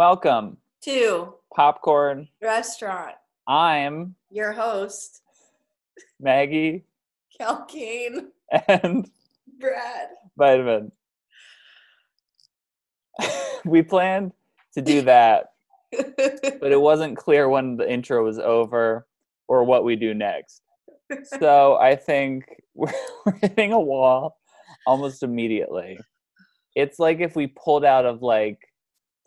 Welcome, to Popcorn. restaurant. I'm Your host, Maggie Cal Kane, and Brad. Vitamin. we planned to do that, but it wasn't clear when the intro was over or what we do next. So I think we're, we're hitting a wall almost immediately. It's like if we pulled out of like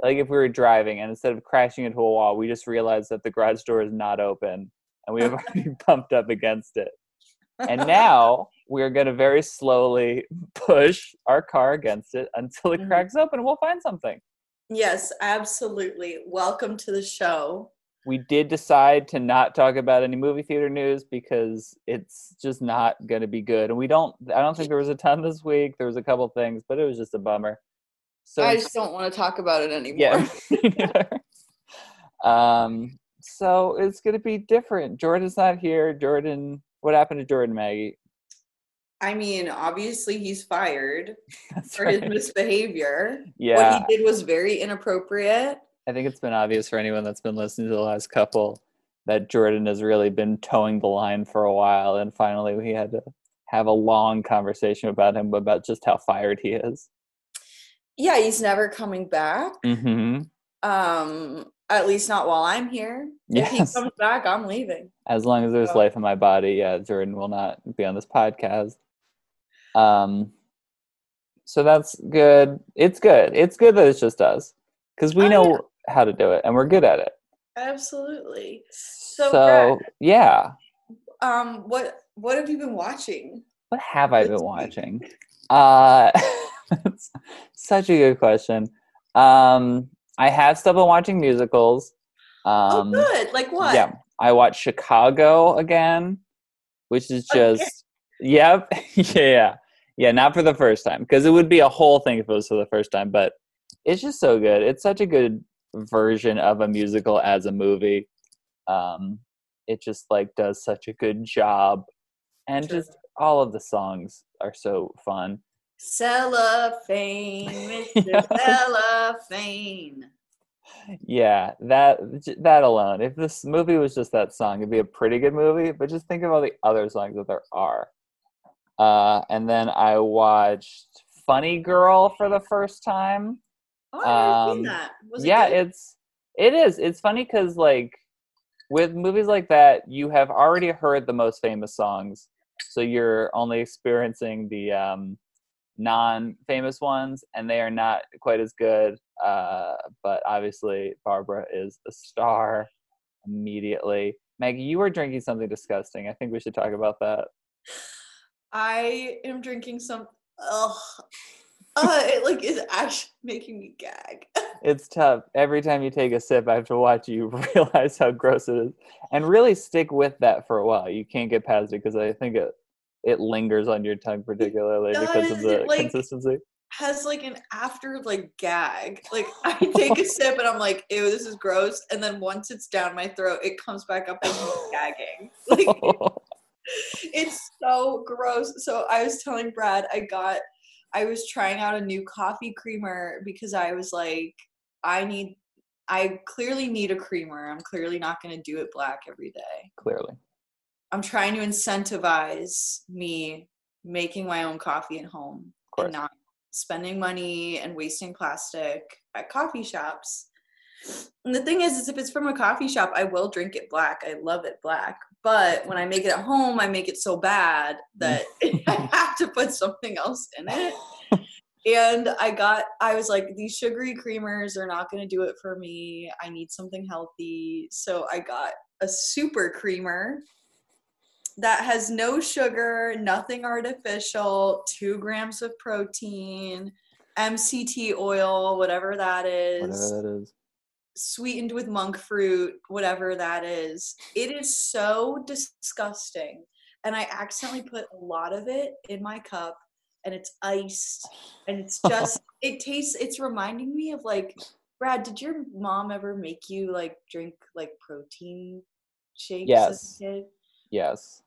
like if we were driving and instead of crashing into a wall, we just realized that the garage door is not open and we have already bumped up against it. And now we're going to very slowly push our car against it until it Mhm. cracks open and we'll find something. yes, absolutely. Welcome to the show. We did decide to not talk about any movie theater news because it's just not going to be good. And we don't, I don't think there was a ton this week. There was a couple things, but it was just a bummer. So I just don't want to talk about it anymore. Yeah. um, so it's gonna be different. Jordan's not here. Jordan, what happened to Jordan, Maggie? I mean, obviously he's fired That's for his misbehavior. Yeah, What he did was very inappropriate. I think it's been obvious for anyone that's been listening to the last couple that Jordan has really been toeing the line for a while, and finally we had to have a long conversation about him about just how fired he is. Yeah, he's never coming back. hmm Um, at least not while I'm here. If he comes back, I'm leaving. As long as there's So- life in my body, yeah, Jordan will not be on this podcast. Um, so that's good. It's good. It's good that it's just us because we Oh, know yeah. how to do it and we're good at it. Absolutely. So, Brad- yeah, Um, what what have you been watching? what have I been watching? Uh, such a good question. Um, I have still been watching musicals. Um, oh, good. Like what? Yeah, I watched Chicago again, which is Again? just yep, yeah, yeah. Not for the first time because it would be a whole thing if it was for the first time. But it's just so good. It's such a good version of a musical as a movie. Um, it just like does such a good job, and Sure. just all of the songs are so fun. Cellophane, Mr. Cellophane. Yeah, that that alone. If this movie was just that song, it'd be a pretty good movie. But just think of all the other songs that there are. Uh, and then I watched Funny Girl for the first time. Oh, I've Um, seen that. Was it yeah, good? it's it is. It's funny because like with movies like that, you have already heard the most famous songs, so you're only experiencing the um, non-famous ones, and they are not quite as good. Uh, but obviously, Barbra is a star immediately. Maggie, you were drinking something disgusting. I think we should talk about that. I am drinking some. Ugh. Uh, it like is actually making me gag. It's tough. Every time you take a sip, I have to watch you realize how gross it is, and really stick with that for a while. You can't get past it because I think it it lingers on your tongue, particularly because of the like- consistency. Has like an after like gag. Like I take a sip and I'm like, ew, this is gross. And then once it's down my throat, it comes back up and I'm gagging. Like it's so gross. So I was telling Brad, I got, I was trying out a new coffee creamer because I was like, I need, I clearly need a creamer. I'm clearly not going to do it black every day. Clearly, I'm trying to incentivize me making my own coffee at home and not spending money and wasting plastic at coffee shops. And the thing is, is if it's from a coffee shop, I will drink it black. I love it black. But when I make it at home, I make it so bad that I have to put something else in it. And I got, I was like, these sugary creamers are not going to do it for me. I need something healthy. So I got a super creamer that has no sugar, nothing artificial, two grams of protein, MCT oil, whatever that is, Whatever that is. sweetened with monk fruit, whatever that is. It is so disgusting. And I accidentally put a lot of it in my cup and it's iced and it's just, it tastes, it's reminding me of like, Brad, did your mom ever make you like drink like protein shakes Yes. as a kid? Yes.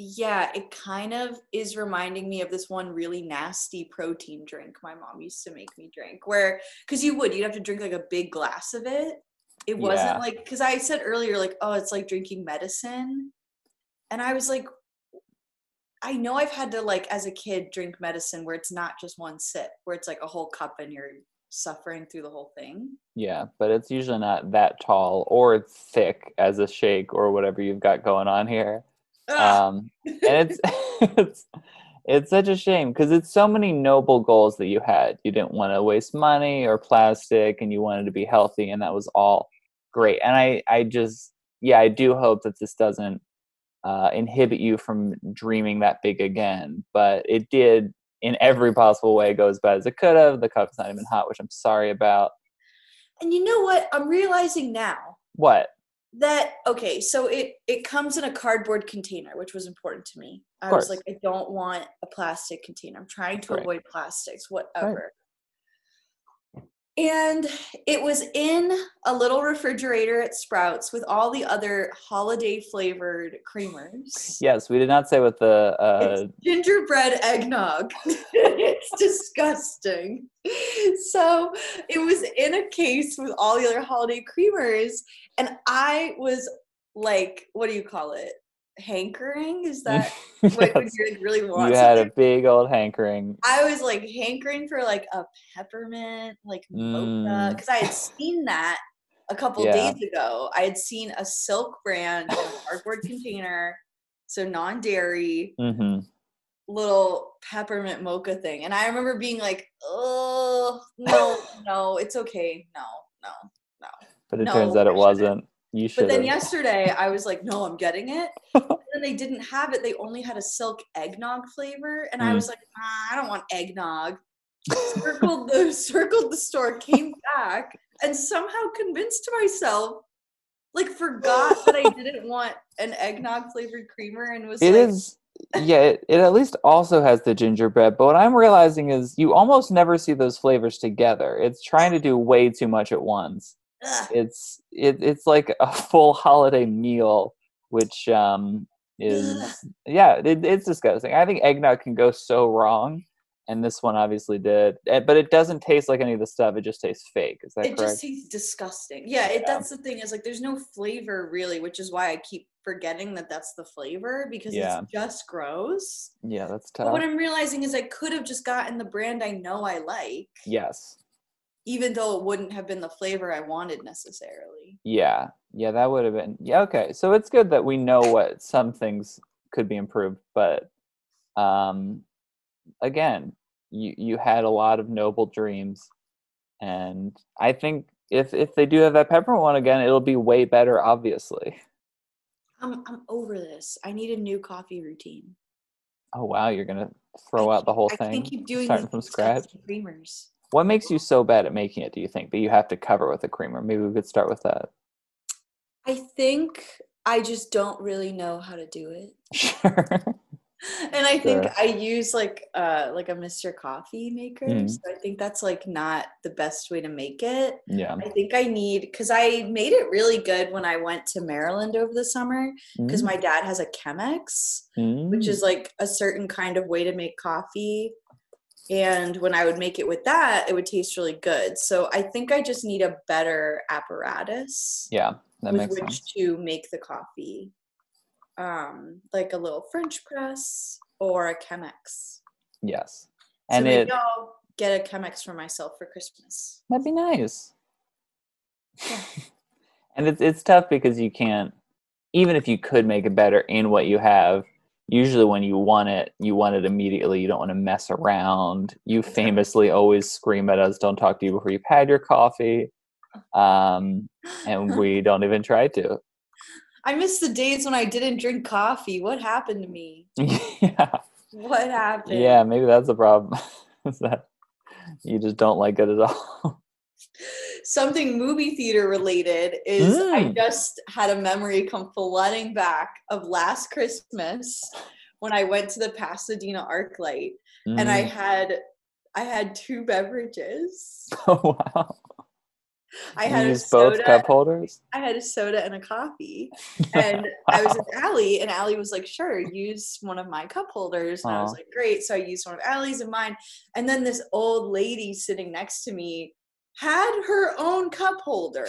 yeah, it kind of is reminding me of this one really nasty protein drink my mom used to make me drink. Where, because you would, you'd have to drink like a big glass of it. It wasn't Yeah. like, because I said earlier, like, oh, it's like drinking medicine. And I was like, I know I've had to, like, as a kid, drink medicine where it's not just one sip, where it's like a whole cup and you're suffering through the whole thing. Yeah, but it's usually not that tall or thick as a shake or whatever you've got going on here. Um, and it's it's it's such a shame because it's so many noble goals that you had. You didn't want to waste money or plastic, and you wanted to be healthy, and that was all great. And I I just yeah, I do hope that this doesn't uh, inhibit you from dreaming that big again. But it did in every possible way go as bad as it could have. The cup's not even hot, which I'm sorry about. and you know what? I'm realizing now What? that okay so it it comes in a cardboard container which was important to me i was like i don't want a plastic container i'm trying to Right. avoid plastics whatever and it was in a little refrigerator at sprouts with all the other holiday flavored creamers Yes, we did not say what the uh, it's gingerbread eggnog. it's disgusting. So it was in a case with all the other holiday creamers, and I was like, what do you call it? Hankering? Is that what you like, really want you had a big old hankering. I was like hankering for like a peppermint, like mocha, Mm. because I had seen that a couple Yeah. days ago. I had seen a silk brand cardboard container, so non-dairy hmm little peppermint mocha thing. And I remember being like, oh, no, no, it's okay. No, no, no. But it No, turns out it wasn't. You should. But then yesterday I was like, no, I'm getting it. And then they didn't have it. They only had a silk eggnog flavor. And I Mm. was like, ah, I don't want eggnog. circled the circled the store, came back, and somehow convinced myself, like forgot that I didn't want an eggnog flavored creamer and was It like, is. Yeah, it, it at least also has the gingerbread. But what I'm realizing is you almost never see those flavors together. It's trying to do way too much at once. Ugh. It's it, it's like a full holiday meal, which um Ugh. is yeah, it, it's disgusting. I think eggnog can go so wrong, and this one obviously did. Eh, But it doesn't taste like any of the stuff. It just tastes fake. Is that it correct? just tastes disgusting. Yeah, it, Yeah. that's the thing is like there's no flavor really, which is why I keep forgetting that that's the flavor because Yeah. it's just gross. yeah, that's But tough. what I'm realizing is I could have just gotten the brand I know I like, yes. Even though it wouldn't have been the flavor I wanted necessarily. Yeah, yeah, that would have been yeah. Okay, so it's good that we know what some things could be improved, but um, again, you you had a lot of noble dreams, and I think if if they do have that peppermint one again, it'll be way better. Obviously. I'm I'm over this. I need a new coffee routine. Oh wow, you're gonna throw out the whole I thing, can't keep doing starting from scratch. creamers. What makes you so bad at making it? Do you think that you have to cover with a creamer? Maybe we could start with that. I think I just don't really know how to do it. Sure. and I think Sure. I use like uh like a Mr. Coffee maker. Mm. So I think that's like not the best way to make it. yeah. I think I need because I made it really good when I went to Maryland over the summer because Mm, my dad has a Chemex, which mm. is like a certain kind of way to make coffee. And when I would make it with that, it would taste really good. So I think I just need a better apparatus yeah, that with makes which sense. to make the coffee. Um, like a little French press or a Chemex. Yes, So and maybe it I'll get a Chemex for myself for Christmas. that'd be nice. Yeah. and it's it's tough because you can't even if you could make it better in what you have. Usually, when you want it, you want it immediately. You don't want to mess around. You famously always scream at us, "Don't talk to you before you've had your coffee," um, and we don't even try to. I miss the days when I didn't drink coffee. What happened to me? yeah, What happened? yeah. Maybe that's the problem. is that you just don't like it at all. Something movie theater related is I Mm. just had a memory come flooding back of last Christmas when I went to the Pasadena ArcLight and I Mm. had I had two beverages. oh wow. I had a use both cup holders. I had a soda and a coffee, and I was with Allie, and Allie was like, "Sure, use one of my cup holders." And I was like, "Great!" So I used one of Allie's and mine, and then this old lady sitting next to me had her own cup holder,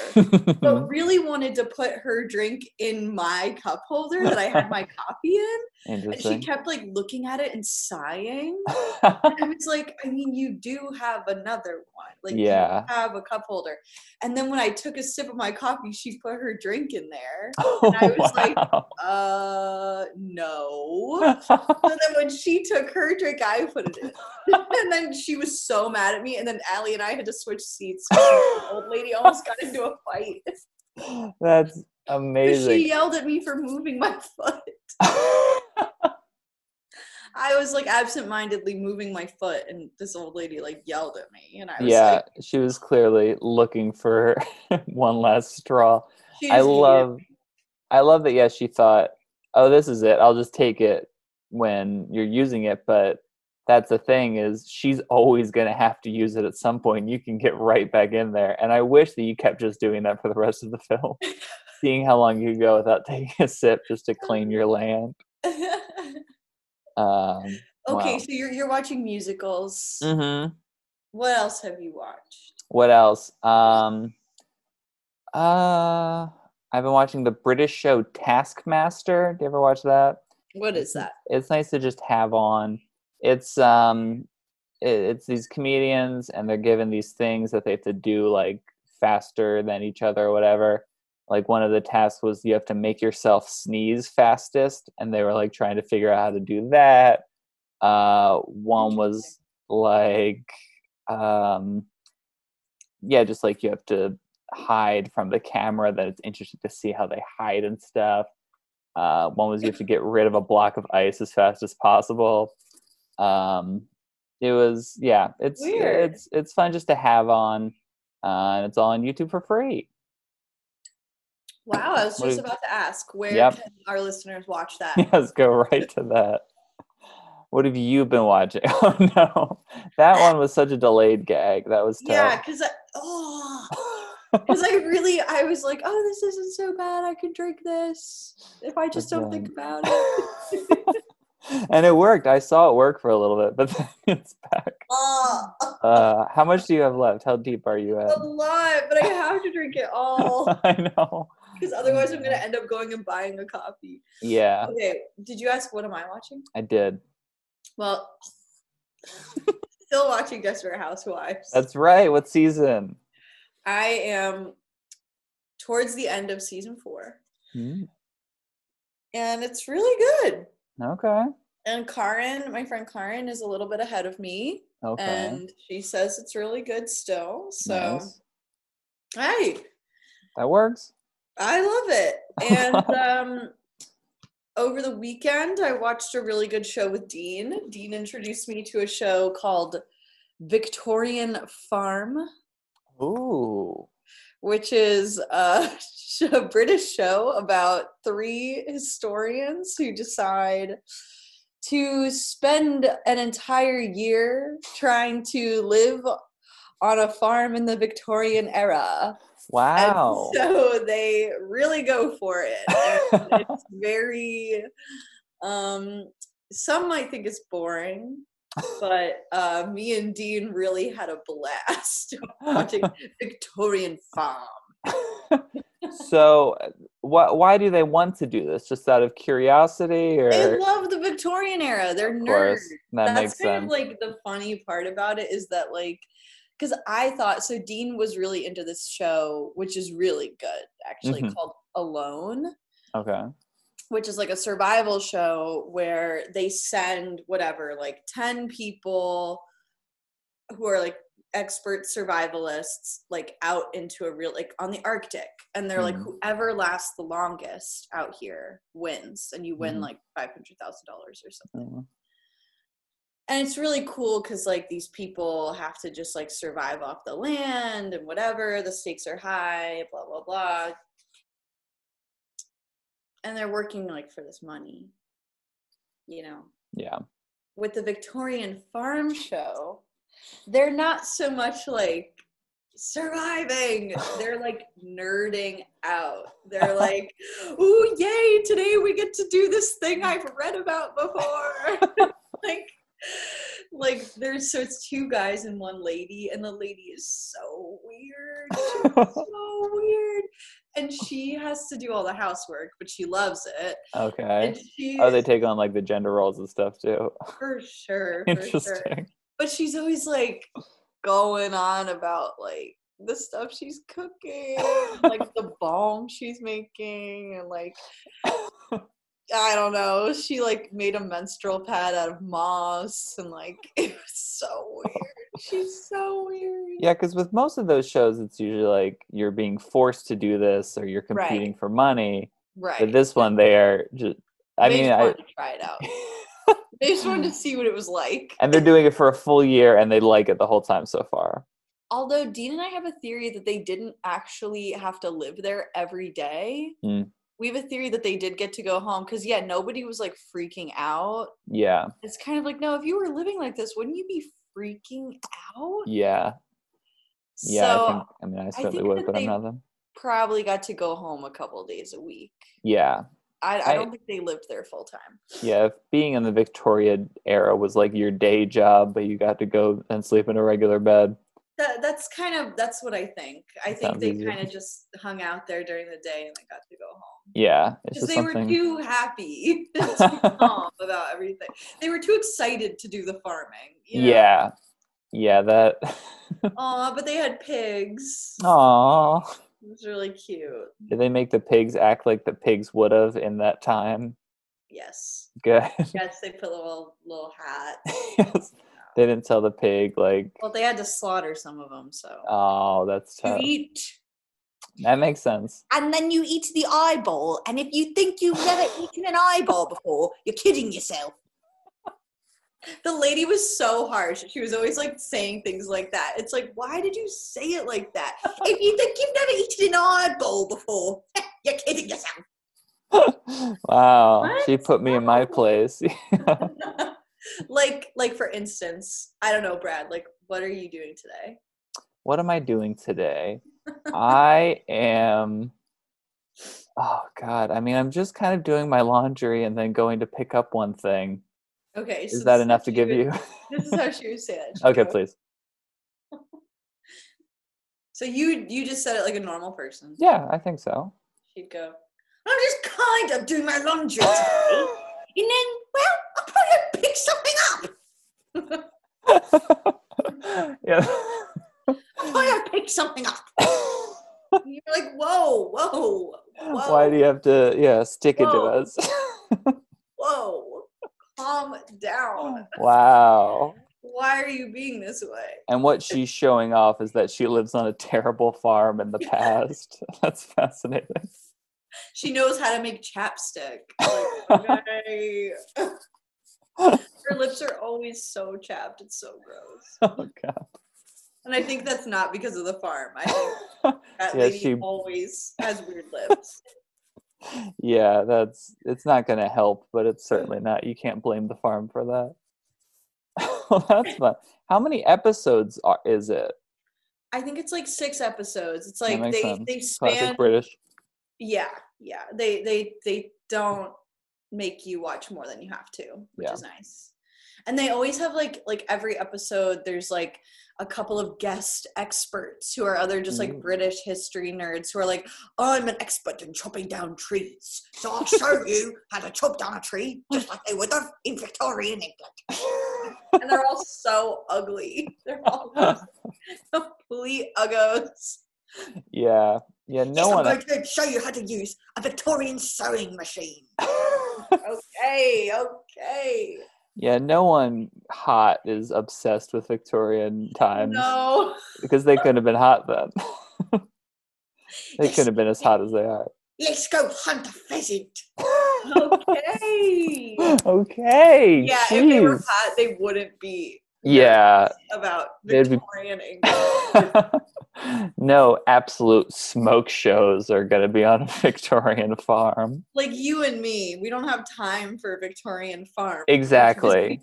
but really wanted to put her drink in my cup holder that I had my coffee in, and she kept like looking at it and sighing. and I was like, I mean, you do have another one. Like, Yeah. you have a cup holder. And then when I took a sip of my coffee, she put her drink in there. oh, I was like. Uh, no. So then when she took her drink, I put it in. and then she was so mad at me. And then Allie and I had to switch seats. old lady almost got into a fight. That's amazing. She yelled at me for moving my foot. I was like absentmindedly moving my foot, and this old lady like yelled at me. And I was yeah, like, she was clearly looking for one last straw. I love I love that yes, she thought, "Oh, this is it. I'll just take it when you're using it." But that's the thing is she's always going to have to use it at some point. You can get right back in there. And I wish that you kept just doing that for the rest of the film. Seeing how long you go without taking a sip just to claim your land. Um, okay, wow. so you're you're watching musicals. mhm. What else have you watched? What else? Um, uh, I've been watching the British show Taskmaster. Do you ever watch that? What is that? It's nice to just have on. It's um, it, it's these comedians, and they're given these things that they have to do like faster than each other or whatever. Like one of the tasks was you have to make yourself sneeze fastest, and they were like trying to figure out how to do that. Uh, one was like um yeah just like you have to hide from the camera that it's interesting to see how they hide and stuff uh one was you have to get rid of a block of ice as fast as possible um it was yeah it's Weird. it's it's fun just to have on uh and it's all on youtube for free Wow, I was just about to ask where Yep. can our listeners watch that? let's go right to that what have you been watching oh no that one was such a delayed gag that was tough yeah, because I oh because I really I was like, oh, this isn't so bad. I can drink this if I just don't think about it. And it worked. I saw it work for a little bit, but then it's back. oh, Uh, how much do you have left? How deep are you at? a lot, but I have to drink it all I know. because otherwise I'm gonna end up going and buying a coffee. Yeah, Okay, did you ask what am I watching? I did. Well, still watching Desperate Housewives. That's right. What season? I am towards the end of season four, Hmm, and it's really good. Okay. And Karin, my friend Karin, is a little bit ahead of me, Okay. and she says it's really good still. So, Nice. hey, That works. I love it. And um, over the weekend, I watched a really good show with Dean. Dean introduced me to a show called Victorian Farm. Ooh. Which is a, a British show about three historians who decide to spend an entire year trying to live on a farm in the Victorian era. And Wow. so they really go for it. It's very, um, some might think it's boring, but uh, me and Dean really had a blast watching Victorian Farm. so, wh- why do they want to do this? Just out of curiosity, or They love the Victorian era. They're nerds. that That's makes kind sense. of like the funny part about it is that like because I thought so Dean was really into this show, which is really good, actually, Mhm. called Alone, okay. Which is like a survival show where they send whatever, like 10 people who are like expert survivalists like out into a real like on the arctic and they're like Mhm. whoever lasts the longest out here wins and you win Mhm. like $500000 or something Mm. and it's really cool because like these people have to just like survive off the land and whatever the stakes are high blah blah blah and they're working like for this money you know Yeah. with the victorian farm show they're not so much like surviving. They're like nerding out. They're like, "Ooh, yay! Today we get to do this thing I've read about before." like, like there's so it's two guys and one lady, and the lady is so weird. So weird, and she has to do all the housework, but she loves it. Okay. She, Oh, they take on like the gender roles and stuff too. for sure, for sure Interesting. but she's always like going on about like the stuff she's cooking, like the balm she's making, and like I don't know. She like made a menstrual pad out of moss, and like it was so weird. She's so weird. Yeah, because with most of those shows, it's usually like you're being forced to do this or you're Right. competing for money. right. But this one, they are just. I they mean, just I, wanted to try it out. They just wanted to see what it was like. and they're doing it for a full year, and they like it the whole time so far. Although Dean and I have a theory that they didn't actually have to live there every day. Mm. We have a theory that they did get to go home because yeah, nobody was like freaking out. Yeah, It's kind of like no, if you were living like this, wouldn't you be freaking out? yeah, yeah. so I think. I mean, I certainly think would, but I'm not them. probably got to go home a couple days a week. Yeah, I, I I- don't think they lived there full time. yeah. If being in the Victoria era was like your day job, but you got to go and sleep in a regular bed. That, that's kind of that's what I think. I think Sounds they kind of just hung out there during the day and they got to go home. Yeah, because they were too happy too calm about everything. They were too excited to do the farming. You know? Yeah, yeah. That. Aw, but they had pigs. Aww. It was really cute. Did they make the pigs act like the pigs would have in that time? Yes. Good. Yes, they put a little little hat. yes. They didn't tell the pig like, Well, they had to slaughter some of them, so oh, that's you tough. eat, That makes sense. and then you eat the eyeball. And if you think you've never eaten an eyeball before, you're kidding yourself. The lady was so harsh. She was always like saying things like that. It's like, why did you say it like that? if you think you've never eaten an eyeball before, you're kidding yourself. wow. She put me in my place. Like, like for instance, I don't know, Brad. Like, what are you doing today? what am I doing today? I am. Oh, God. I mean, I'm just kind of doing my laundry and then going to pick up one thing. Okay, Is so that enough to give would- you? This is how she would say that. Okay, go, please. So you you just said it like a normal person. Yeah, I think so. She'd go, I'm just kind of doing my laundry today. And then, well, I'll probably pick something up. yeah. Why I'll probably pick something up. You're like, whoa, whoa, whoa. Why do you have to, yeah, stick it to us? whoa. Calm down. wow. Why are you being this way? And what she's showing off is that she lives on a terrible farm in the past. That's fascinating. She knows how to make chapstick. Like, okay. Her lips are always so chapped. It's so gross. Oh god. And I think that's not because of the farm. I think that Yeah, lady she- always has weird lips. yeah, that's it's not going to help, but it's certainly not. You can't blame the farm for that. well, that's fun. How many episodes are, is it? I think it's like six episodes. It's like they sense. they Classic span British. yeah, yeah. They they they don't make you watch more than you have to, which Yeah. is nice. And they always have like like every episode there's like a couple of guest experts who are other just like Ooh. British history nerds who are like, I'm an expert in chopping down trees. So I'll show you how to chop down a tree just like they would have in Victorian England. And they're all so ugly. They're all complete uggos. yeah. Yeah, no yes, one I'm going to show you how to use a Victorian sewing machine. Okay, okay. Yeah, no one hot is obsessed with Victorian times No. because they couldn't have been hot then. they couldn't have been as hot as they are. Let's go hunt a pheasant. Okay. okay. Yeah, if they were hot, they wouldn't be Yeah. about Victorian England. No absolute smoke shows are going to be on a Victorian farm. like you and me, we don't have time for a Victorian farm. Exactly.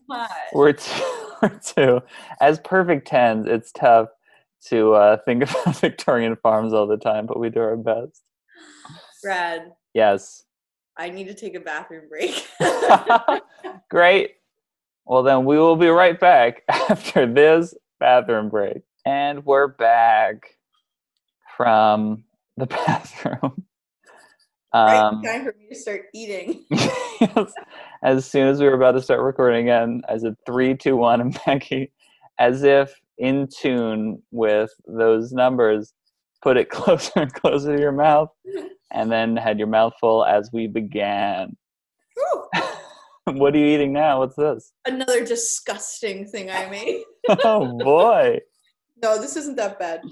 We're too, we're too as perfect tens. It's tough to uh, think about Victorian farms all the time, but we do our best. Brad, Yes. I need to take a bathroom break. Great. Well, then we will be right back after this bathroom break. And we're back from the bathroom. right, Um, time for me to start eating. yes. As soon as we were about to start recording again, I said three, two, one, and Becky, as if in tune with those numbers, put it closer and closer to your mouth, and then had your mouth full as we began. What are you eating now? What's this? Another disgusting thing I made. Oh boy. No, this isn't that bad.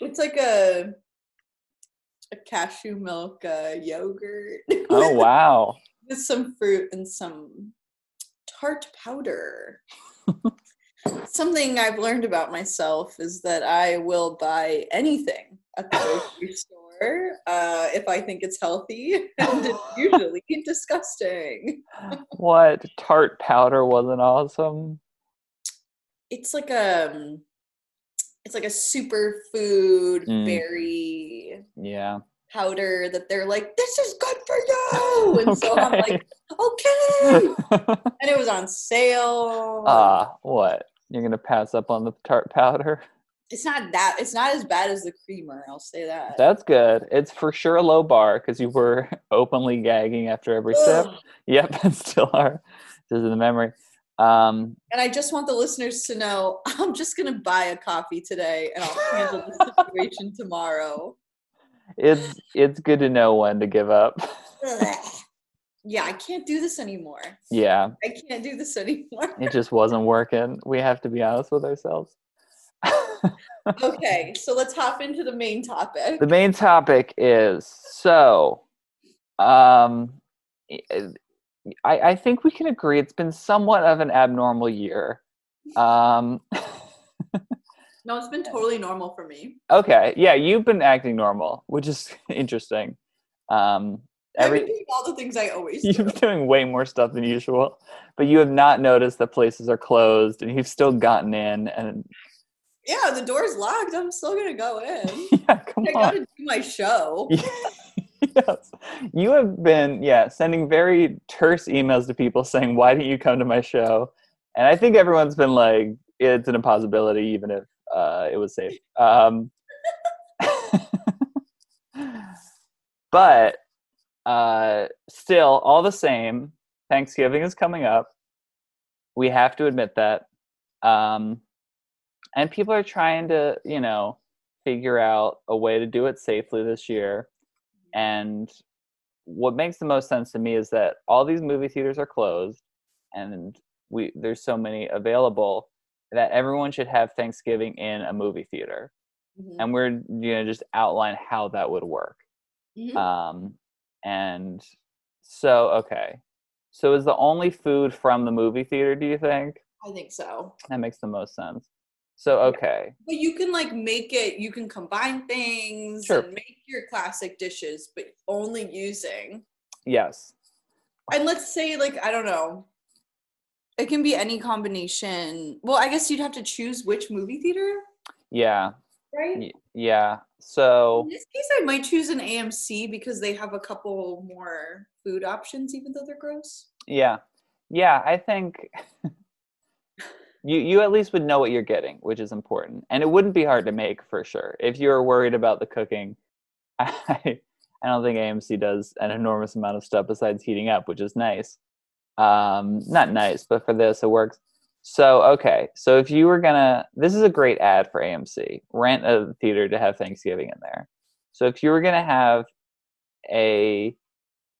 It's like a a cashew milk uh, yogurt Oh wow. with some fruit and some tart powder. Something I've learned about myself is that I will buy anything at the grocery store uh, if I think it's healthy, and it's usually disgusting. What tart powder wasn't awesome? It's like a, um, it's like a superfood Mm. berry Yeah. powder that they're like, this is good for you. And so I'm like, okay. And it was on sale. Ah, what? You're gonna pass up on the tart powder? it's not that, it's not as bad as the creamer, I'll say that. That's good. It's for sure a low bar because you were openly gagging after every sip. Yep, and still are. This is the memory. Um, And I just want the listeners to know I'm just going to buy a coffee today and I'll handle the situation tomorrow. it's it's good to know when to give up. Yeah, I can't do this anymore. yeah, I can't do this anymore. it just wasn't working. We have to be honest with ourselves. okay, so let's hop into the main topic. the main topic is so um I, I think we can agree it's been somewhat of an abnormal year um No, it's been totally normal for me. okay yeah you've been acting normal which is interesting um I've been every doing all the things I always do. you've been doing way more stuff than usual but you have not noticed that places are closed and you've still gotten in and Yeah, the door's locked. I'm still gonna go in. yeah come I on gotta do my show. Yes. You have been, yeah, sending very terse emails to people saying, why didn't you come to my show? And I think everyone's been like, it's an impossibility, even if uh, it was safe. Um, but uh, still, all the same, Thanksgiving is coming up. We have to admit that. Um, and people are trying to, you know, figure out a way to do it safely this year. And what makes the most sense to me is that all these movie theaters are closed and we there's so many available that everyone should have Thanksgiving in a movie theater. Mhm. And we're you know just outline how that would work. Mhm. Um and so okay. So is the only food from the movie theater, do you think? I think so. That makes the most sense. So okay. But you can like make it, you can combine things Sure. and make your classic dishes, but only using. Yes. And let's say, like, I don't know, it can be any combination. Well, I guess you'd have to choose which movie theater, Yeah. right? y- Yeah. So In this case, I might choose an AMC because they have a couple more food options, even though they're gross. Yeah. Yeah, I think you you at least would know what you're getting, which is important. And it wouldn't be hard to make for sure. If you're worried about the cooking, I I don't think AMC does an enormous amount of stuff besides heating up, which is nice. Um not nice, but for this it works. So, okay. So if you were to this is a great ad for AMC. Rent a theater to have Thanksgiving in there. So if you were to have a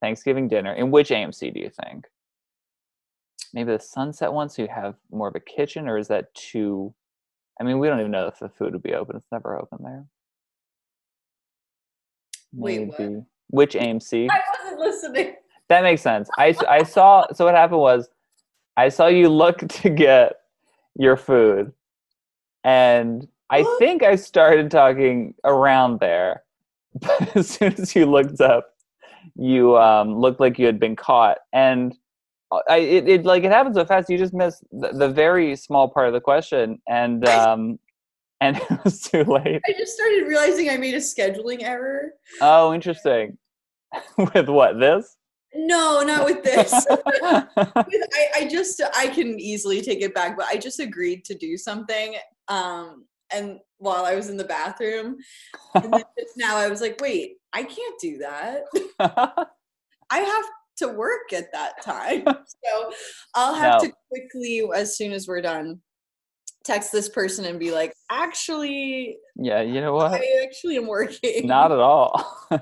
Thanksgiving dinner, in which AMC do you think? Maybe the sunset one so you have more of a kitchen or is that too i mean we don't even know if the food would be open it's never open there Wait, what? Which amc I wasn't listening. that makes sense i i saw so what happened was i saw you look to get your food and i What? think i started talking around there but as soon as you looked up you um, looked like you had been caught and I, it, it like it happens so fast you just miss the, the very small part of the question and um, and it was too late. I just started realizing I made a scheduling error. Oh, interesting. With what this? No, not with this. With- I, I just I can easily take it back, but I just agreed to do something. Um, and while I was in the bathroom, and then just now I was like, wait, I can't do that. I have to work at that time. So I'll have No. to quickly, as soon as we're done, text this person and be like, actually, yeah, you know what? I actually am working. Not at all.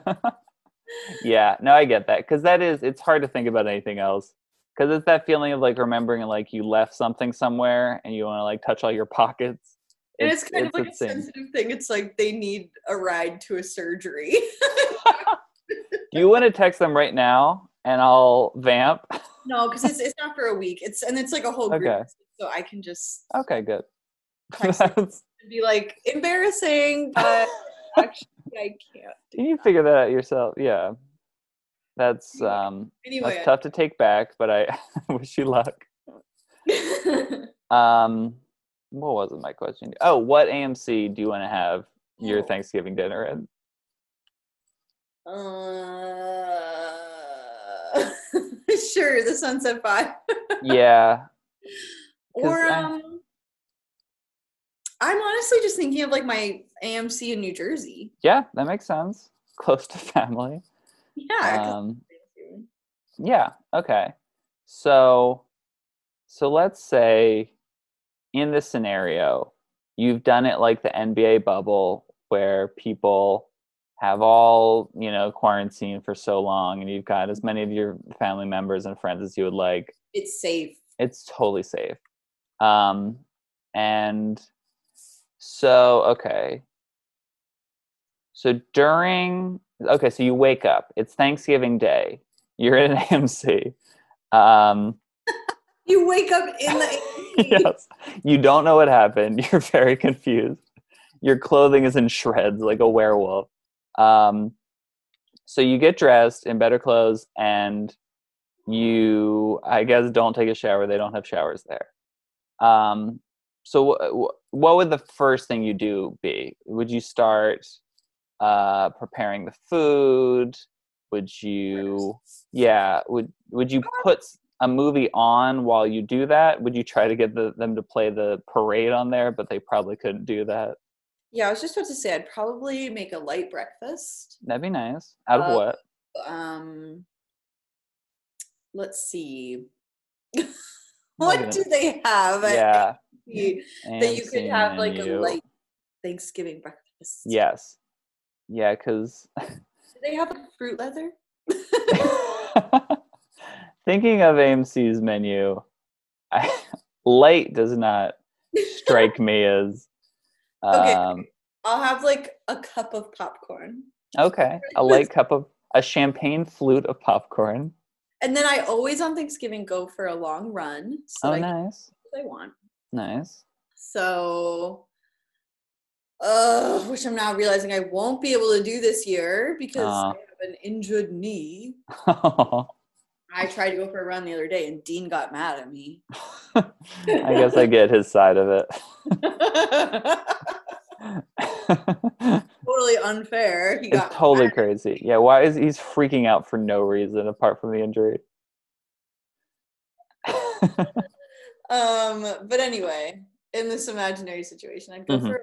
yeah, no, I get that because that is it's hard to think about anything else because it's that feeling of like remembering like you left something somewhere and you want to like touch all your pockets. and it's, kind of like a sensitive thing. It's like they need a ride to a surgery. Do you want to text them right now and I'll vamp? no, because it's, it's not for a week. It's and it's like a whole group, Okay. so I can just Okay, good. Be like embarrassing, but actually I can't. you figure that out yourself. Yeah. That's um Anyway, that's tough to take back, but I wish you luck. Um what was it my question? Oh, what AMC do you want to have your Oh. Thanksgiving dinner in? uh, sure, the Sunset Five. yeah. Or I- um, I'm honestly just thinking of like my AMC in New Jersey. Yeah, that makes sense. Close to family. Yeah. Um yeah, okay. So so let's say in this scenario, you've done it like the NBA bubble where people have all, you know, quarantined for so long and you've got as many of your family members and friends as you would like. it's safe. It's totally safe. Um and so okay. So during okay, so you wake up. It's Thanksgiving Day. You're in an AMC. Um You wake up in the yes. You don't know what happened. You're very confused. Your clothing is in shreds like a werewolf. Um, so you get dressed in better clothes and you, I guess, don't take a shower. They don't have showers there. Um, so wh- wh- what would the first thing you do be? Would you start uh, preparing the food? Would you, yeah, would would you put a movie on while you do that? Would you try to get the, them to play the parade on there, but they probably couldn't do that? Yeah, I was just about to say I'd probably make a light breakfast. That'd be nice. Out of Uh, what? Um let's see. What even- do they have Yeah. AMC that you could have like a light Thanksgiving breakfast? Yes. Yeah, because Do they have a fruit leather? thinking of AMC's menu, I, light does not strike me as. Okay. Um, I'll have like a cup of popcorn. okay, a light cup of a champagne flute of popcorn. And then I always on Thanksgiving go for a long run so Oh, I nice, I want. nice. So, uh, which I'm now realizing I won't be able to do this year because Aw. I have an injured knee. I tried to go for a run the other day and Dean got mad at me. I guess I get his side of it. totally unfair. He it's got totally mad. crazy. Yeah, why is he's freaking out for no reason apart from the injury? Um, but anyway, in this imaginary situation, I'd go Mhm. for a run.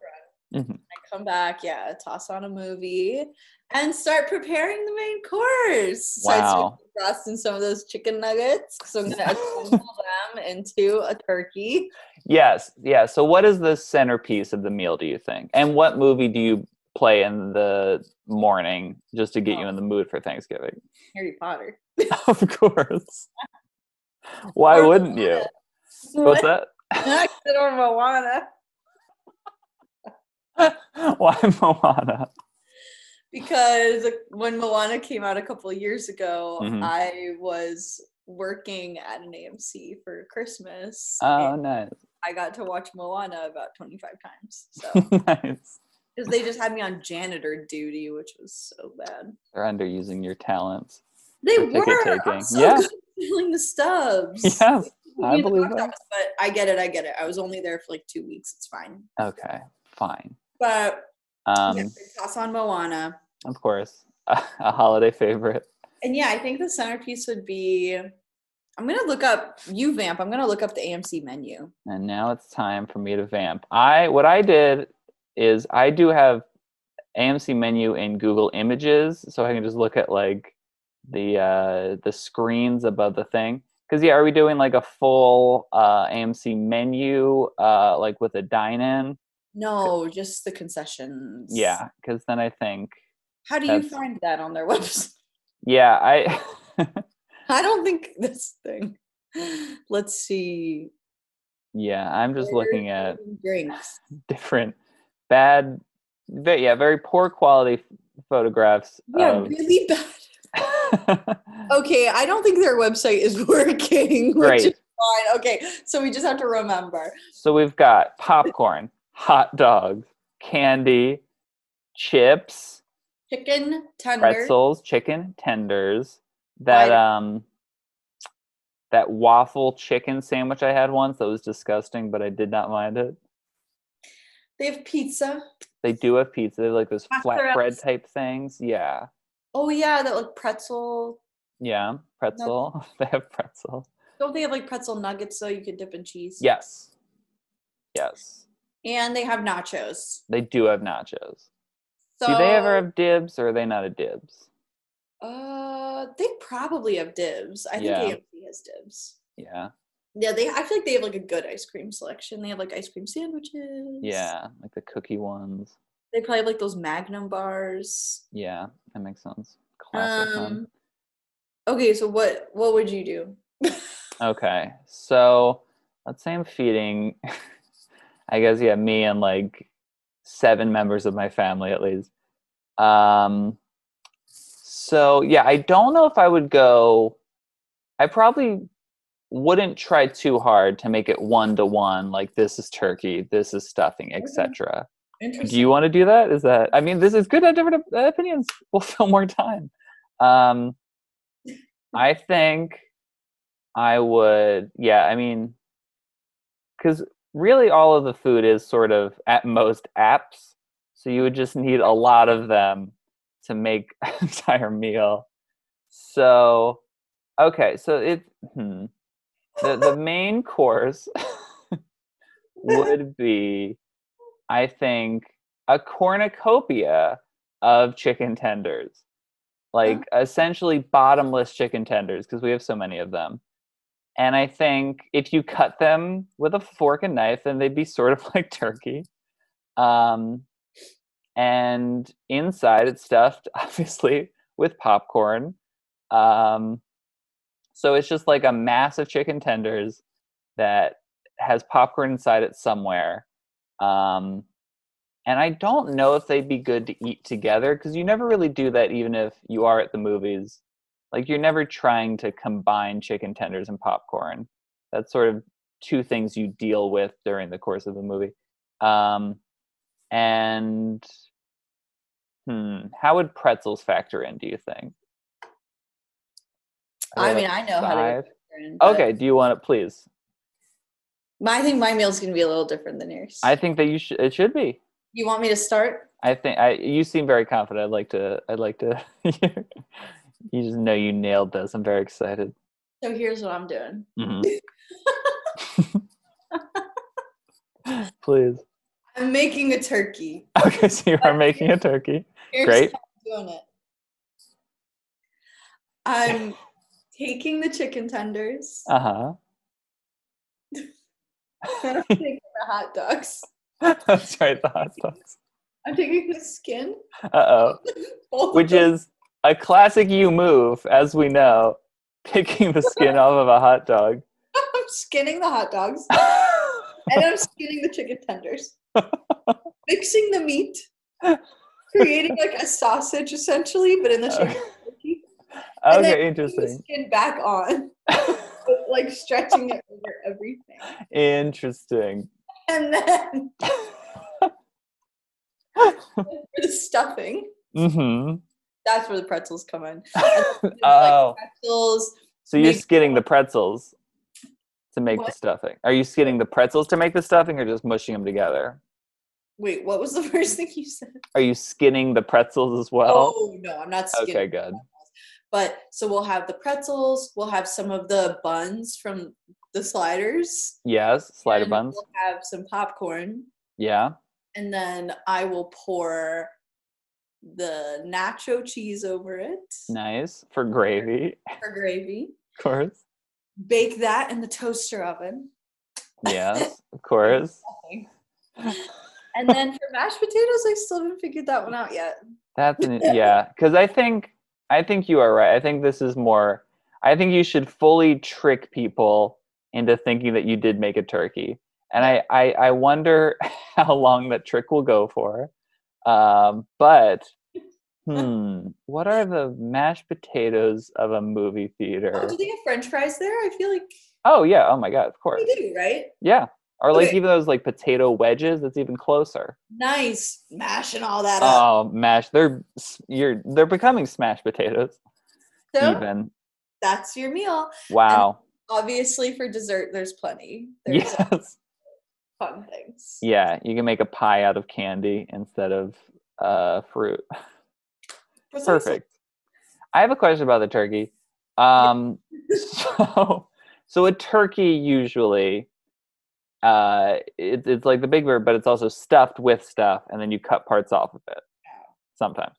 Mhm. I come back, yeah, toss on a movie, and start preparing the main course. So Wow. frosting some of those chicken nuggets. So I'm gonna assemble them into a turkey. Yes, yeah. So, what is the centerpiece of the meal, do you think? And what movie do you play in the morning just to get you in the mood for Thanksgiving? Harry Potter. of course. Why Or wouldn't you? What's that? or Moana. Why Moana? Because when Moana came out a couple of years ago, Mhm. I was working at an AMC for Christmas. Oh, nice. I got to watch Moana about 25 times. So, nice. because they just had me on janitor duty, which was so bad. They're underusing your talents. They were. I'm so Yeah. filling the stubs. Put I me in the believe that. But I get it. I get it. I was only there for like two weeks. It's fine. Okay, fine. But Um, yeah, toss on Moana. of course, a, a holiday favorite. And yeah, I think the centerpiece would be. I'm gonna look up you vamp. I'm gonna look up the AMC menu. And now it's time for me to vamp. I what I did is I do have AMC menu in Google Images, so I can just look at like the uh, the screens above the thing. Because yeah, are we doing like a full uh, AMC menu, uh, like with a dine-in? No, just the concessions. Yeah, because then I think How do you find that on their website? yeah, I I don't think this thing. Let's see. yeah, I'm just looking at drinks. different bad, very, yeah, very poor quality photographs. Yeah, of- really bad. Okay, I don't think their website is working. Which is fine. Okay, so we just have to remember. So we've got popcorn, hot dogs, candy, chips, Chicken tenders, pretzels, chicken tenders. That um that waffle chicken sandwich I had once that was disgusting, but I did not mind it. They have pizza. They do have pizza. They have like those flatbread type things. Yeah. Oh yeah, that like pretzel. Yeah. Pretzel. they have pretzel. Don't they have like pretzel nuggets though? You could dip in cheese. Yes. Yes. And they have nachos. They do have nachos. So do they ever have dibs or are they not a dibs? Uh, they probably have dibs. I think Yeah. AMC has dibs. Yeah. Yeah, they. I feel like they have like a good ice cream selection. They have like ice cream sandwiches. Yeah. Like the cookie ones. They probably have like those Magnum bars. Yeah, that makes sense. Classic. one. Um. Okay, so what what would you do? Okay, so let's say I'm feeding, I guess, yeah, me and like seven members of my family at least. Um, so yeah, I don't know if I would go. I probably wouldn't try too hard to make it one to one. Like this is turkey, this is stuffing, etc. Do you want to do that? Is that? I mean, this is good. to have Different opinions. We'll fill more time. Um, I think I would. Yeah, I mean, because really, all of the food is sort of at most apps. So you would just need a lot of them to make an entire meal. So, okay, so it hmm, the the main course would be, I think, a cornucopia of chicken tenders, like essentially bottomless chicken tenders, because we have so many of them. And I think if you cut them with a fork and knife, then they'd be sort of like turkey. Um, and inside it's stuffed, obviously, with popcorn. Um, so it's just like a mass of chicken tenders that has popcorn inside it somewhere. Um, and I don't know if they'd be good to eat together because you never really do that, even if you are at the movies. Like you're never trying to combine chicken tenders and popcorn. That's sort of two things you deal with during the course of a movie. Um, and hmm, how would pretzels factor in? Do you think? I mean, like, I know how to. in, Okay, do you want it, please? my- I think my meal's gonna be a little different than yours. I think that you should. It should be. you want me to start? I think I. You seem very confident. I'd like to. I'd like to. you just know you nailed this. I'm very excited. So here's what I'm doing. Mhm. Please. I'm making a turkey. Okay, so you are making a turkey. Here's Great. how I'm doing it. I'm taking the chicken tenders. Uh huh. I'm taking the hot dogs. That's right. The hot dogs. I'm taking the skin. Uh oh. Which is a classic you move, as we know, picking the skin off of a hot dog. I'm skinning the hot dogs and I'm skinning the chicken tenders, mixing the meat, creating like a sausage essentially, but in the shape of a turkey. And then okay, putting the interesting. skin back on, like stretching it over everything, interesting. and then for the stuffing, Mm-hmm. That's where the pretzels come in. And then there's, oh, like pretzels. so you're skinning the pretzels to make the stuffing. Are you skinning the pretzels to make the stuffing, or just mushing them together? Wait, what was the first thing you said? Are you skinning the pretzels as well? Oh no, I'm not skinning. okay, good. But so we'll have the pretzels. We'll have some of the buns from the sliders. Yes, slider buns. We'll have some popcorn, Yeah, and then I will pour the nacho cheese over it nice for gravy, for gravy. of course. Bake that in the toaster oven. Yes, of course. And then for mashed potatoes, I still haven't figured that one out yet. That's an, yeah, because I think I think you are right. I think this is more. I think you should fully trick people into thinking that you did make a turkey, and I I, I wonder how long that trick will go for. Um, but hmm, what are the mashed potatoes of a movie Oh, theater? do they have French fries there? I feel like Oh yeah, oh my god, of course, they do, right? yeah. Or like Okay. even those like potato wedges. That's even closer. Nice, mashing all that up. Oh, mash! They're you're they're becoming smashed potatoes. so Even that's your meal. wow. Obviously, for dessert, there's plenty. There's Yes. Fun things. Yeah, you can make a pie out of candy instead of uh, fruit. Precisely. Perfect. I have a question about the turkey. Um, so, so a turkey usually, uh, it's it's like the big bird, but it's also stuffed with stuff, and then you cut parts off of it. Sometimes.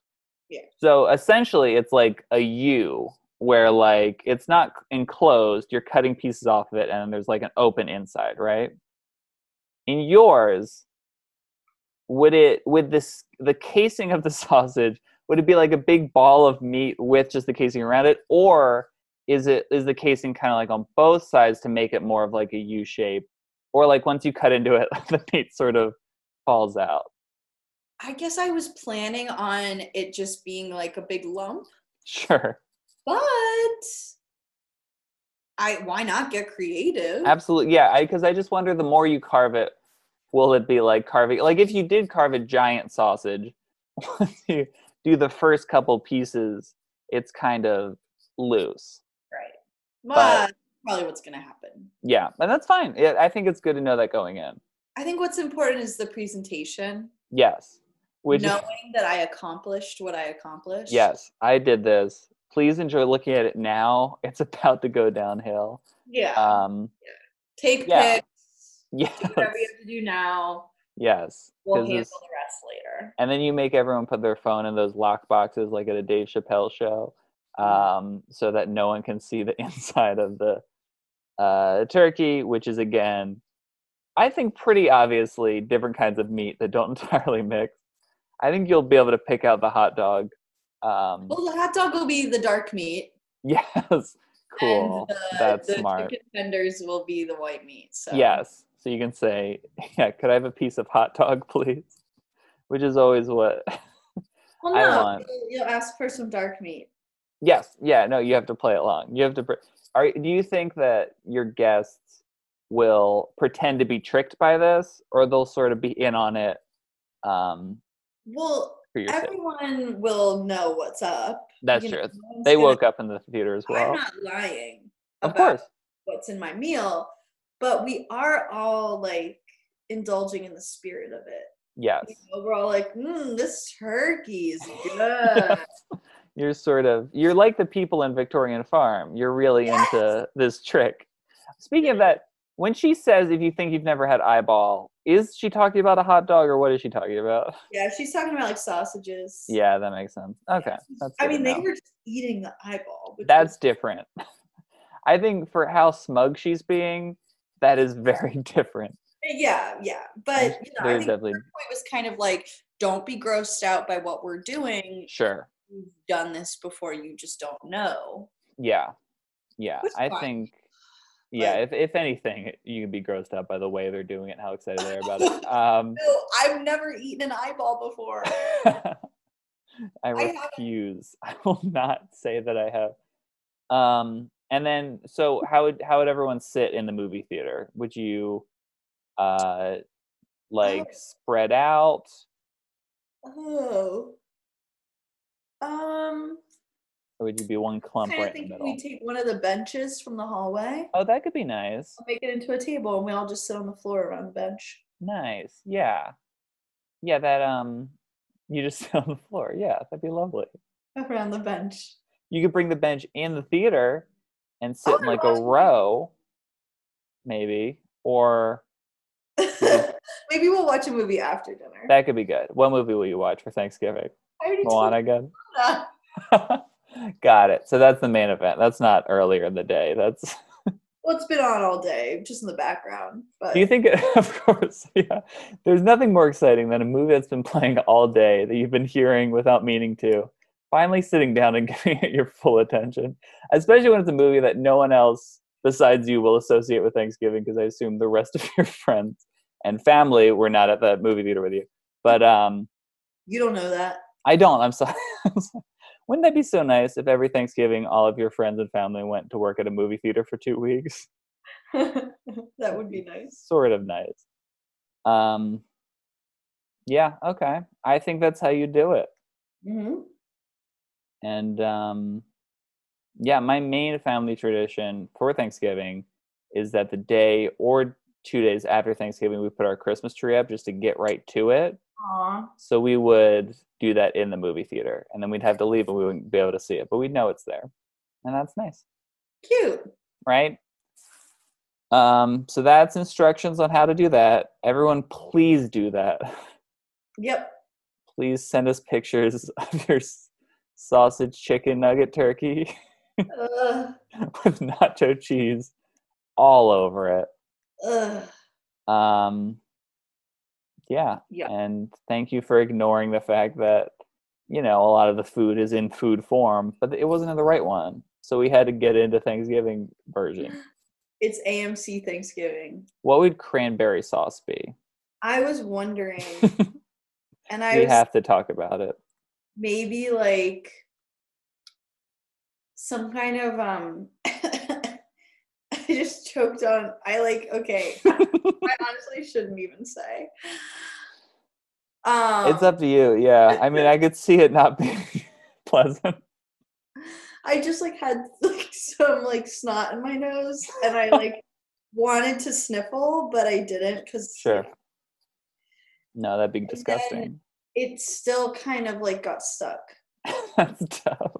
Yeah. So essentially, it's like a U, where like it's not enclosed. You're cutting pieces off of it, and there's like an open inside, right? In yours, would it would this the casing of the sausage would it be like a big ball of meat with just the casing around it? Or is it is the casing kind of like on both sides to make it more of like a u shape? Or like once you cut into it the meat sort of falls out? I guess I was planning on it just being like a big lump, sure. But I why not get creative? absolutely yeah I because I, just wonder the more you carve it will it be like carving like if you did carve a giant sausage once you do the first couple pieces it's kind of loose Right. But- But probably what's gonna happen. yeah and that's fine Yeah, i think it's good to know that going in I think what's important is the presentation. yes which knowing that I accomplished what I accomplished. yes i did this please enjoy looking at it now it's about to go downhill Yeah. um Take yeah. pics. Do whatever you have to do now. yes We'll handle the rest later. and then you make everyone put their phone in those lock boxes like at a dave chappelle show um so that no one can see the inside of the uh turkey which is again i think pretty obviously different kinds of meat that don't entirely mix i think you'll be able to pick out the hot dog um Well, the hot dog will be the dark meat. yes cool the, that's the smart chicken tenders will be the white meat. So Yes. So you can say, yeah, could I have a piece of hot dog, please? Which is always what. Well, I no, want- you'll, ask for some dark meat. yes. Yeah. No, you have to play it long. You have to. Are do you think that your guests will pretend to be tricked by this, or they'll sort of be in on it? Um, Well, for your sake? everyone will know what's up. That's you true. no one's They woke up in the theater as well. I'm not lying. Of course. What's in my meal, but we are all like indulging in the spirit of it. Yes. You know, we're all like, mm, this turkey is good. You're sort of you're like the people in Victorian Farm. You're really Yes. into this trick. Speaking of that, when she says if you think you've never had eyeball, is she talking about a hot dog or what is she talking about? yeah, she's talking about like sausages. Yeah, that makes sense. Okay. That's I mean, they were just eating the eyeball. That's was- different. I think for how smug she's being, that is very different. Uh, yeah, yeah. But you know, I think definitely point was kind of like, don't be grossed out by what we're doing. sure. You've done this before, you just don't know. Yeah. Yeah. Which I fine. think yeah, if if anything, you can be grossed out by the way they're doing it how excited they are about it. Um No, I've never eaten an eyeball before. I refuse. I will not say that I have. Um, and then, so how would how would everyone sit in the movie theater? Would you, uh, like spread out? Oh. Um, Or would you be one clump of right in the think middle? we take one of the benches from the hallway, Oh, that could be nice. I'll make it into a table, and we all just sit on the floor around the bench. Nice. Yeah. Yeah, that um, you just sit on the floor. Yeah, that'd be lovely. Around the bench. You could bring the bench in the theater and sit Oh, in like a row, maybe, or Maybe we'll watch a movie after dinner. that could be good. What movie will you watch for Thanksgiving? I already Moana again. Got it. So that's the main event. That's not earlier in the day. That's. Well, it's been on all day, just in the background. But Do you think? It, of course, yeah. There's nothing more exciting than a movie that's been playing all day that you've been hearing without meaning to. Finally, sitting down and giving it your full attention, especially when it's a movie that no one else besides you will associate with Thanksgiving, because I assume the rest of your friends and family were not at the movie theater with you. But um, you don't know that. I don't. I'm sorry. Wouldn't that be so nice if every Thanksgiving all of your friends and family went to work at a movie theater for two weeks? that would be nice. Sort of nice. Um, yeah. Okay. I think that's how you do it. Mm-hmm. And um, yeah, my main family tradition for Thanksgiving is that the day or two days after Thanksgiving, we put our Christmas tree up just to get right to it. Aw. So we would do that in the movie theater, and then we'd have to leave, and we wouldn't be able to see it, but we'd know it's there, and that's nice, Cute. right? Um, so that's instructions on how to do that. Everyone, please do that. Yep. Please send us pictures of your sausage, chicken nugget, turkey Ugh. with nacho cheese all over it. Ugh. Um, yeah, Yeah. and thank you for ignoring the fact that you know a lot of the food is in food form but it wasn't in the right one so we had to get into thanksgiving version It's AMC Thanksgiving. what would cranberry sauce be I was wondering, and I we have to talk about it maybe like some kind of um just choked on I like okay. I honestly shouldn't even say. Um it's up to you yeah i mean i could see it not being pleasant I just like had like some like snot in my nose and I like wanted to sniffle but I didn't cuz sure no that'd be then- disgusting it still kind of like got stuck. that's tough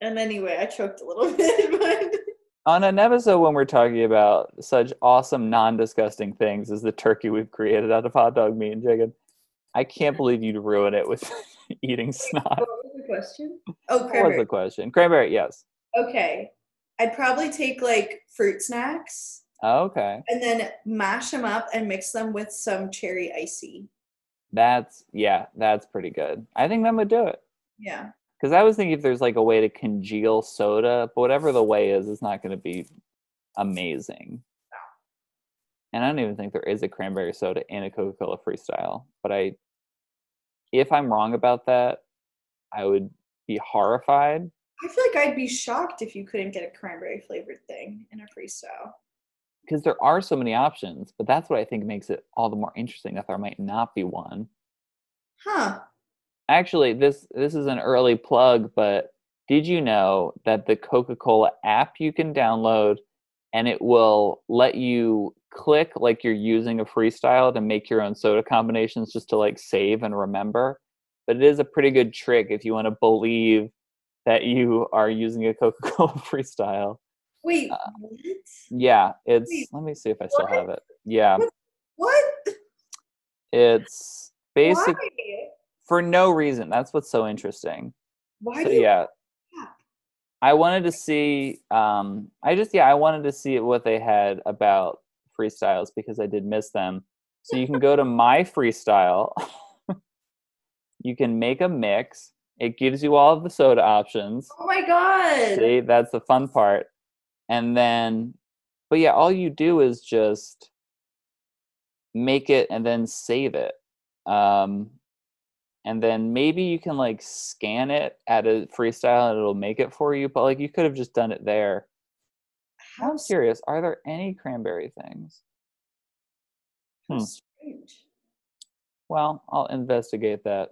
And anyway, I choked a little bit but on an episode when we're talking about such awesome non-disgusting things as the turkey we've created out of hot dog meat and chicken i can't believe you'd ruin it with eating snot what was the question? Oh, cranberry. What was the question cranberry yes Okay. I'd probably take like fruit snacks okay and then mash them up and mix them with some cherry ICEE. that's yeah that's pretty good i think that would do it Yeah. Because i was thinking if there's like a way to congeal soda but whatever the way is it's not going to be amazing and i don't even think there is a cranberry soda in a coca-cola freestyle but i if i'm wrong about that i would be horrified I feel like I'd be shocked if you couldn't get a cranberry flavored thing in a freestyle. because there are so many options but that's what i think makes it all the more interesting that there might not be one Huh. Actually this this is an early plug but did you know that the coca-cola app you can download and it will let you click like you're using a freestyle to make your own soda combinations just to like save and remember but it is a pretty good trick if you want to believe that you are using a coca-cola freestyle Wait, Uh, what? yeah it's Wait, let me see if i still what? have it yeah What? it's basically Why? For no reason. That's what's so interesting. Why so yeah. I wanted to see um i just yeah i wanted to see what they had about freestyles because i did miss them. So you can go to my freestyle. You can make a mix. It gives you all of the soda options. Oh my god. see that's the fun part. And then but yeah all you do is just make it and then save it. Um and then maybe you can like scan it at a freestyle and it'll make it for you but like you could have just done it there How i'm curious are there any cranberry things Hmm. strange. well i'll investigate that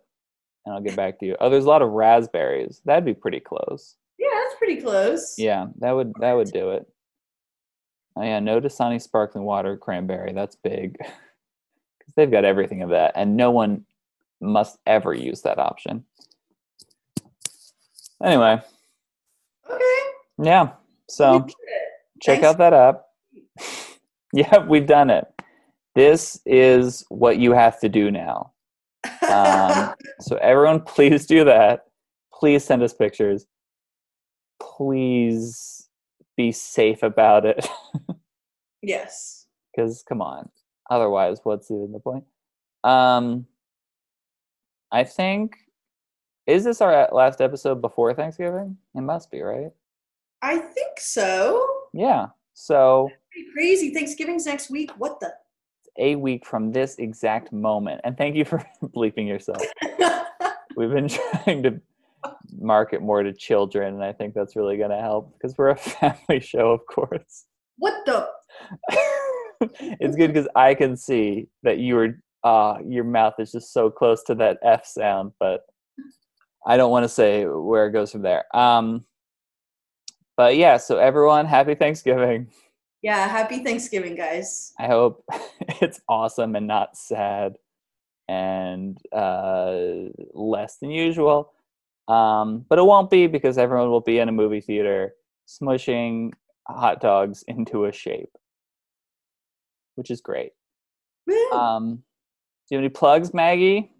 and i'll get back to you oh there's a lot of raspberries that'd be pretty close Yeah, that's pretty close. Yeah, that would that would do it. Oh yeah, no Dasani sparkling water cranberry. That's big. Because they've got everything of that, and no one must ever use that option. Anyway, Okay. yeah. So we did it. check Thanks. out that app. yep, we've done it. This is what you have to do now. Um, so everyone, please do that. Please send us pictures. Please be safe about it. yes. because come on otherwise what's even the point um i think is this our last episode before thanksgiving it must be right I think so. yeah so crazy. Thanksgiving's next week. What the? a week from this exact moment and thank you for bleeping yourself we've been trying to market more to children and i think that's really going to help because we're a family show of course what the? it's good because I can see that you were uh your mouth is just so close to that F sound, but I don't want to say where it goes from there. Um but yeah, so everyone, happy Thanksgiving. Yeah. Happy Thanksgiving, guys. I hope it's awesome and not sad and uh less than usual. Um but it won't be because everyone will be in a movie theater smushing hot dogs into a shape. Which is great. Um, you have any plugs, Maggie?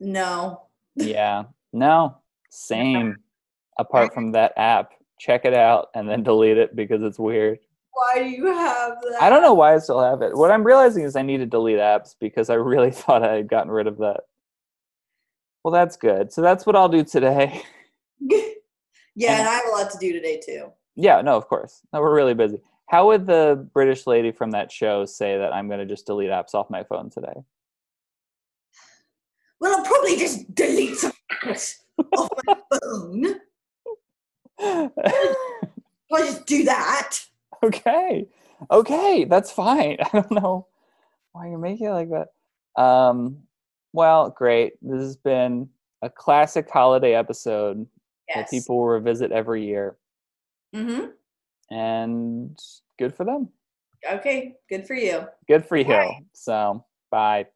no. Yeah, no, same. Apart from that app, check it out and then delete it because it's weird. Why do you have that? I don't know why I still have it. What I'm realizing is I need to delete apps because I really thought I had gotten rid of that. Well, that's good. So that's what I'll do today. yeah, And- and I have a lot to do today too. yeah, no, of course. No, we're really busy. How would the British lady from that show say that I'm going to just delete apps off my phone today? Well, I'll probably just delete some apps off my phone. I'll just do that. okay okay that's fine i don't know why you're making it like that um well great this has been a classic holiday episode that people will revisit every year Mm-hmm. And good for them Okay. Good for you. good for you so bye